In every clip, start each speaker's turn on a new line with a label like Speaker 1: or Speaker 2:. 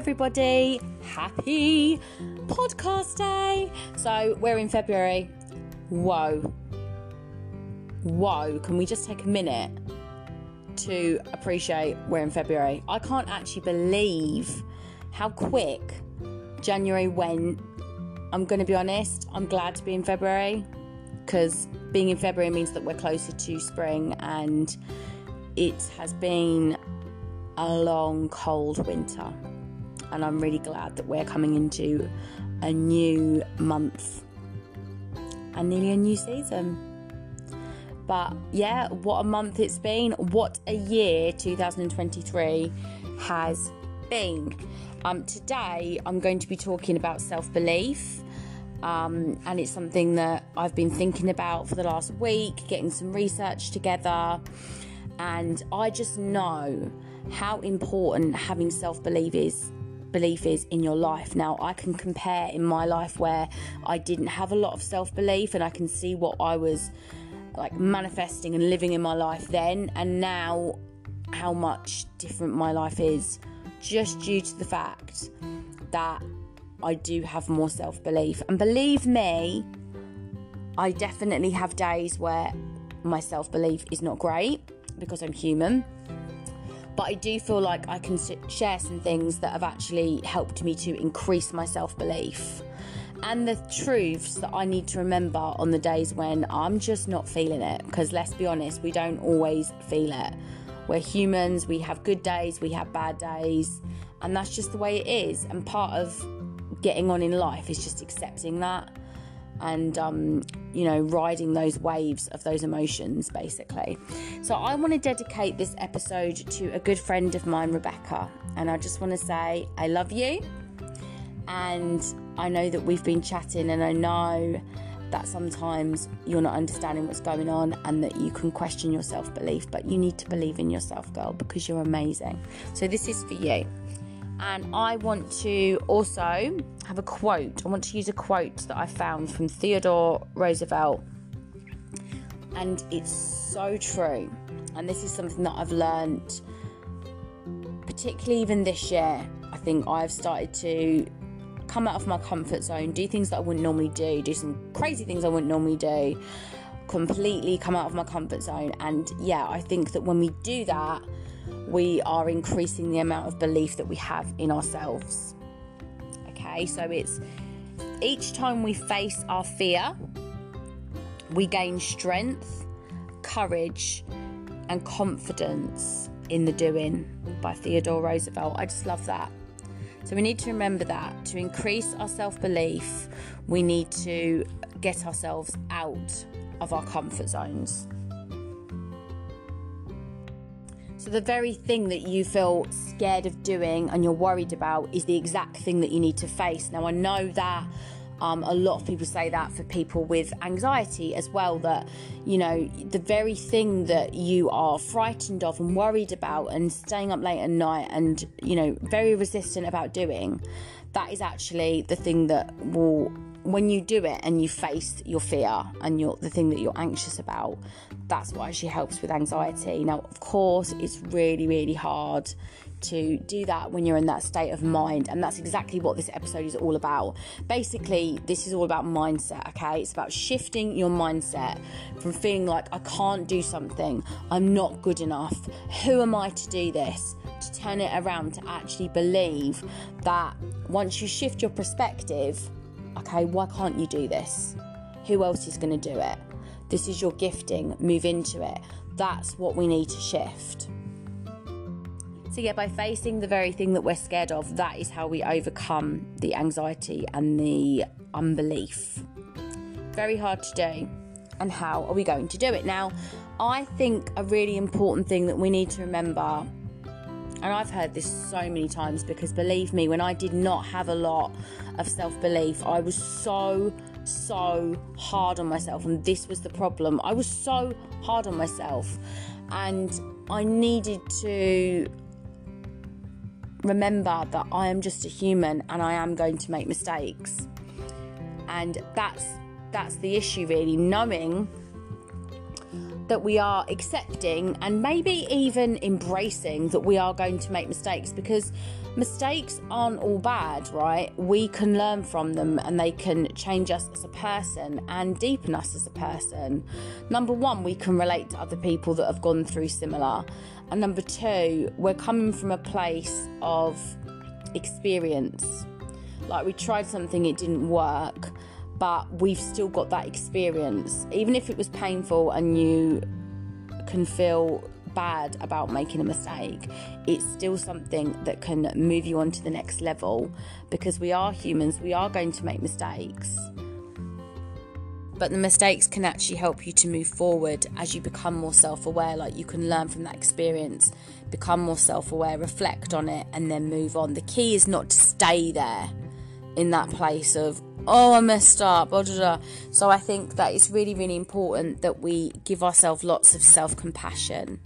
Speaker 1: everybody. Happy podcast day. So, we're in February. Whoa. Whoa. Can we just take a minute to appreciate we're in February? I can't actually believe how quick January went. I'm going to be honest, I'm glad to be in February because being in February means that we're closer to spring and it has been a long, cold winter. And I'm really glad that we're coming into a new month and nearly a new season. But yeah, what a month it's been. What a year 2023 has been. Um, today, I'm going to be talking about self belief. Um, and it's something that I've been thinking about for the last week, getting some research together. And I just know how important having self belief is belief is in your life. Now, I can compare in my life where I didn't have a lot of self belief and I can see what I was like manifesting and living in my life then, and now how much different my life is just due to the fact that I do have more self belief. And believe me, I definitely have days where my self belief is not great because I'm human but I do feel like I can share some things that have actually helped me to increase my self belief and the truths that I need to remember on the days when I'm just not feeling it. Because let's be honest, we don't always feel it. We're humans, we have good days, we have bad days, and that's just the way it is. And part of getting on in life is just accepting that and um, you know riding those waves of those emotions basically so i want to dedicate this episode to a good friend of mine rebecca and i just want to say i love you and i know that we've been chatting and i know that sometimes you're not understanding what's going on and that you can question your self belief, but you need to believe in yourself, girl, because you're amazing. So, this is for you. And I want to also have a quote. I want to use a quote that I found from Theodore Roosevelt. And it's so true. And this is something that I've learned, particularly even this year. I think I've started to come out of my comfort zone, do things that I wouldn't normally do, do some crazy things I wouldn't normally do, completely come out of my comfort zone. And yeah, I think that when we do that, we are increasing the amount of belief that we have in ourselves. Okay, so it's each time we face our fear, we gain strength, courage, and confidence in the doing by Theodore Roosevelt. I just love that. So we need to remember that to increase our self belief, we need to get ourselves out of our comfort zones. So, the very thing that you feel scared of doing and you're worried about is the exact thing that you need to face. Now, I know that um, a lot of people say that for people with anxiety as well, that, you know, the very thing that you are frightened of and worried about and staying up late at night and, you know, very resistant about doing, that is actually the thing that will when you do it and you face your fear and your the thing that you're anxious about that's what actually helps with anxiety. Now of course it's really really hard to do that when you're in that state of mind and that's exactly what this episode is all about. Basically this is all about mindset okay? It's about shifting your mindset from feeling like i can't do something. I'm not good enough. Who am i to do this? to turn it around to actually believe that once you shift your perspective okay, why can't you do this? Who else is going to do it? This is your gifting, move into it. That's what we need to shift. So, yeah, by facing the very thing that we're scared of, that is how we overcome the anxiety and the unbelief. Very hard to do. And how are we going to do it? Now, I think a really important thing that we need to remember and I've heard this so many times because believe me, when I did not have a lot of self belief, I was so, so hard on myself. And this was the problem. I was so hard on myself. And I needed to remember that I am just a human and I am going to make mistakes. And that's that's the issue really knowing that we are accepting and maybe even embracing that we are going to make mistakes because mistakes aren't all bad, right? We can learn from them and they can change us as a person and deepen us as a person. Number one, we can relate to other people that have gone through similar. And number two, we're coming from a place of experience. Like we tried something, it didn't work, but we've still got that experience. Even if it was painful and you can feel bad about making a mistake, it's still something that can move you on to the next level because we are humans, we are going to make mistakes. But the mistakes can actually help you to move forward as you become more self aware. Like you can learn from that experience, become more self aware, reflect on it, and then move on. The key is not to stay there in that place of, oh, I messed up. Blah, blah, blah. So I think that it's really, really important that we give ourselves lots of self compassion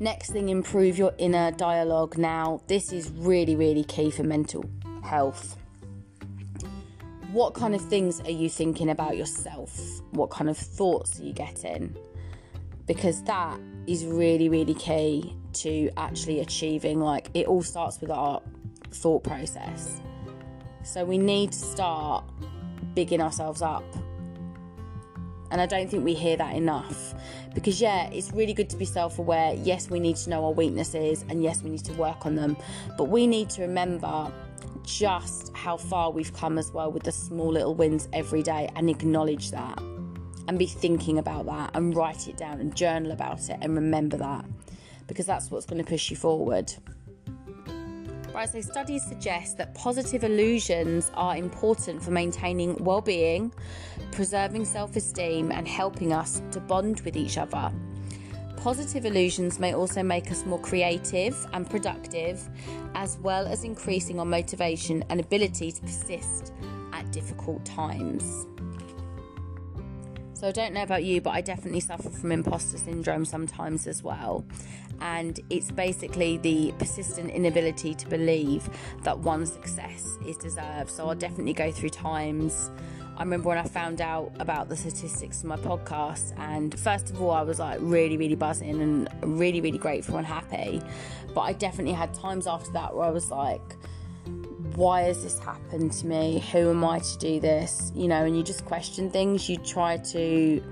Speaker 1: Next thing, improve your inner dialogue. Now, this is really, really key for mental health. What kind of things are you thinking about yourself? What kind of thoughts are you getting? Because that is really, really key to actually achieving. Like, it all starts with our thought process. So, we need to start bigging ourselves up. And I don't think we hear that enough. Because yeah it's really good to be self-aware. Yes we need to know our weaknesses and yes we need to work on them. But we need to remember just how far we've come as well with the small little wins every day and acknowledge that and be thinking about that and write it down and journal about it and remember that. Because that's what's going to push you forward Right, so studies suggest that positive illusions are important for maintaining well being, preserving self esteem, and helping us to bond with each other. Positive illusions may also make us more creative and productive, as well as increasing our motivation and ability to persist at difficult times. So, I don't know about you, but I definitely suffer from imposter syndrome sometimes as well and it's basically the persistent inability to believe that one's success is deserved. So I'll definitely go through times. I remember when I found out about the statistics for my podcast, and first of all, I was like really, really buzzing and really, really grateful and happy. But I definitely had times after that where I was like, why has this happened to me? Who am I to do this? You know, and you just question things. You try to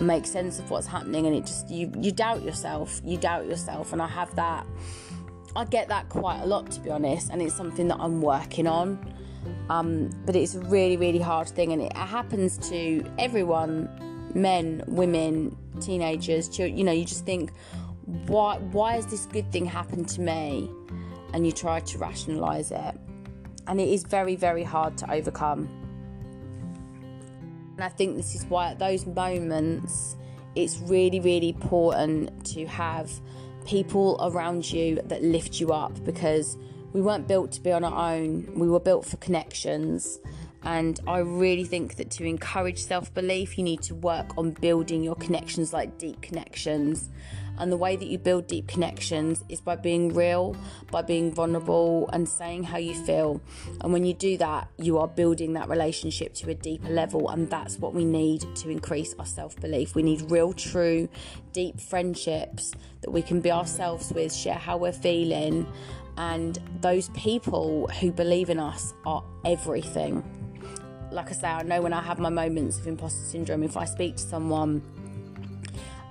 Speaker 1: make sense of what's happening and it just you you doubt yourself you doubt yourself and i have that i get that quite a lot to be honest and it's something that i'm working on. Um, but it's a really really hard thing and it happens to everyone men women teenagers children you know you just think why why has this good thing happened to me? And you try to rationalize it. And it is very very hard to overcome and I think this is why at those moments it's really, really important to have people around you that lift you up because we weren't built to be on our own, we were built for connections. And I really think that to encourage self belief, you need to work on building your connections like deep connections. And the way that you build deep connections is by being real, by being vulnerable, and saying how you feel. And when you do that, you are building that relationship to a deeper level. And that's what we need to increase our self belief. We need real, true, deep friendships that we can be ourselves with, share how we're feeling. And those people who believe in us are everything. Like I say, I know when I have my moments of imposter syndrome, if I speak to someone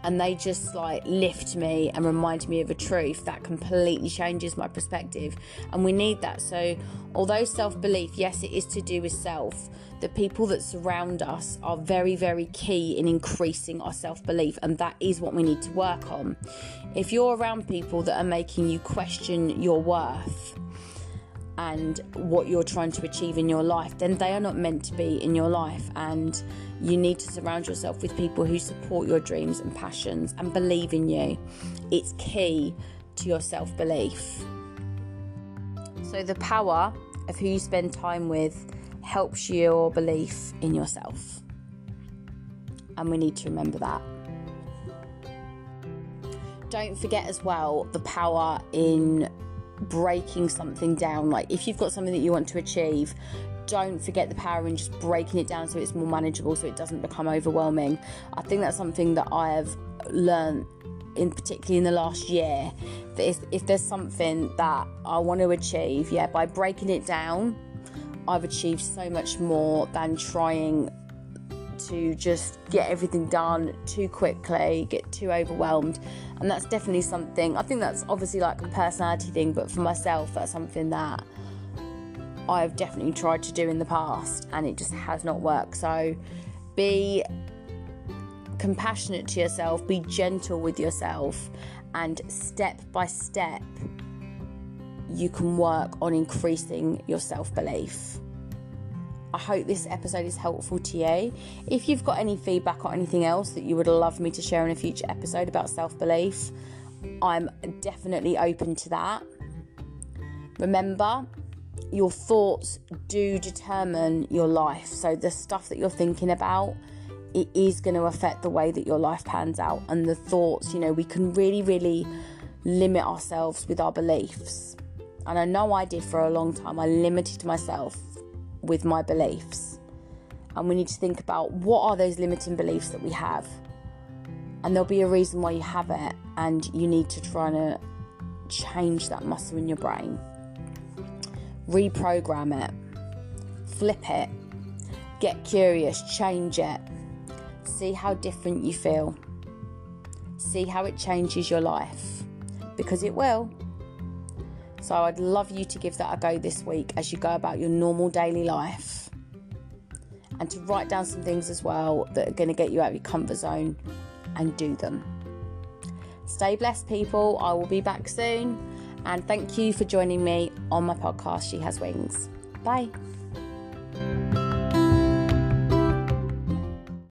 Speaker 1: and they just like lift me and remind me of a truth that completely changes my perspective. And we need that. So, although self belief, yes, it is to do with self, the people that surround us are very, very key in increasing our self belief, and that is what we need to work on. If you're around people that are making you question your worth, and what you're trying to achieve in your life, then they are not meant to be in your life. And you need to surround yourself with people who support your dreams and passions and believe in you. It's key to your self belief. So, the power of who you spend time with helps your belief in yourself. And we need to remember that. Don't forget as well the power in breaking something down. Like if you've got something that you want to achieve, don't forget the power in just breaking it down so it's more manageable so it doesn't become overwhelming. I think that's something that I have learned in particularly in the last year that if, if there's something that I want to achieve, yeah, by breaking it down, I've achieved so much more than trying to just get everything done too quickly, get too overwhelmed. And that's definitely something, I think that's obviously like a personality thing, but for myself, that's something that I've definitely tried to do in the past and it just has not worked. So be compassionate to yourself, be gentle with yourself, and step by step, you can work on increasing your self belief. I hope this episode is helpful to you. If you've got any feedback or anything else that you would love me to share in a future episode about self belief, I'm definitely open to that. Remember, your thoughts do determine your life. So, the stuff that you're thinking about, it is going to affect the way that your life pans out. And the thoughts, you know, we can really, really limit ourselves with our beliefs. And I know I did for a long time. I limited myself with my beliefs. And we need to think about what are those limiting beliefs that we have. And there'll be a reason why you have it, and you need to try to change that muscle in your brain reprogram it, flip it, get curious, change it, see how different you feel, see how it changes your life because it will. So I'd love you to give that a go this week as you go about your normal daily life and to write down some things as well that are going to get you out of your comfort zone and do them. Stay blessed, people. I will be back soon. And thank you for joining me on my podcast, She Has Wings. Bye.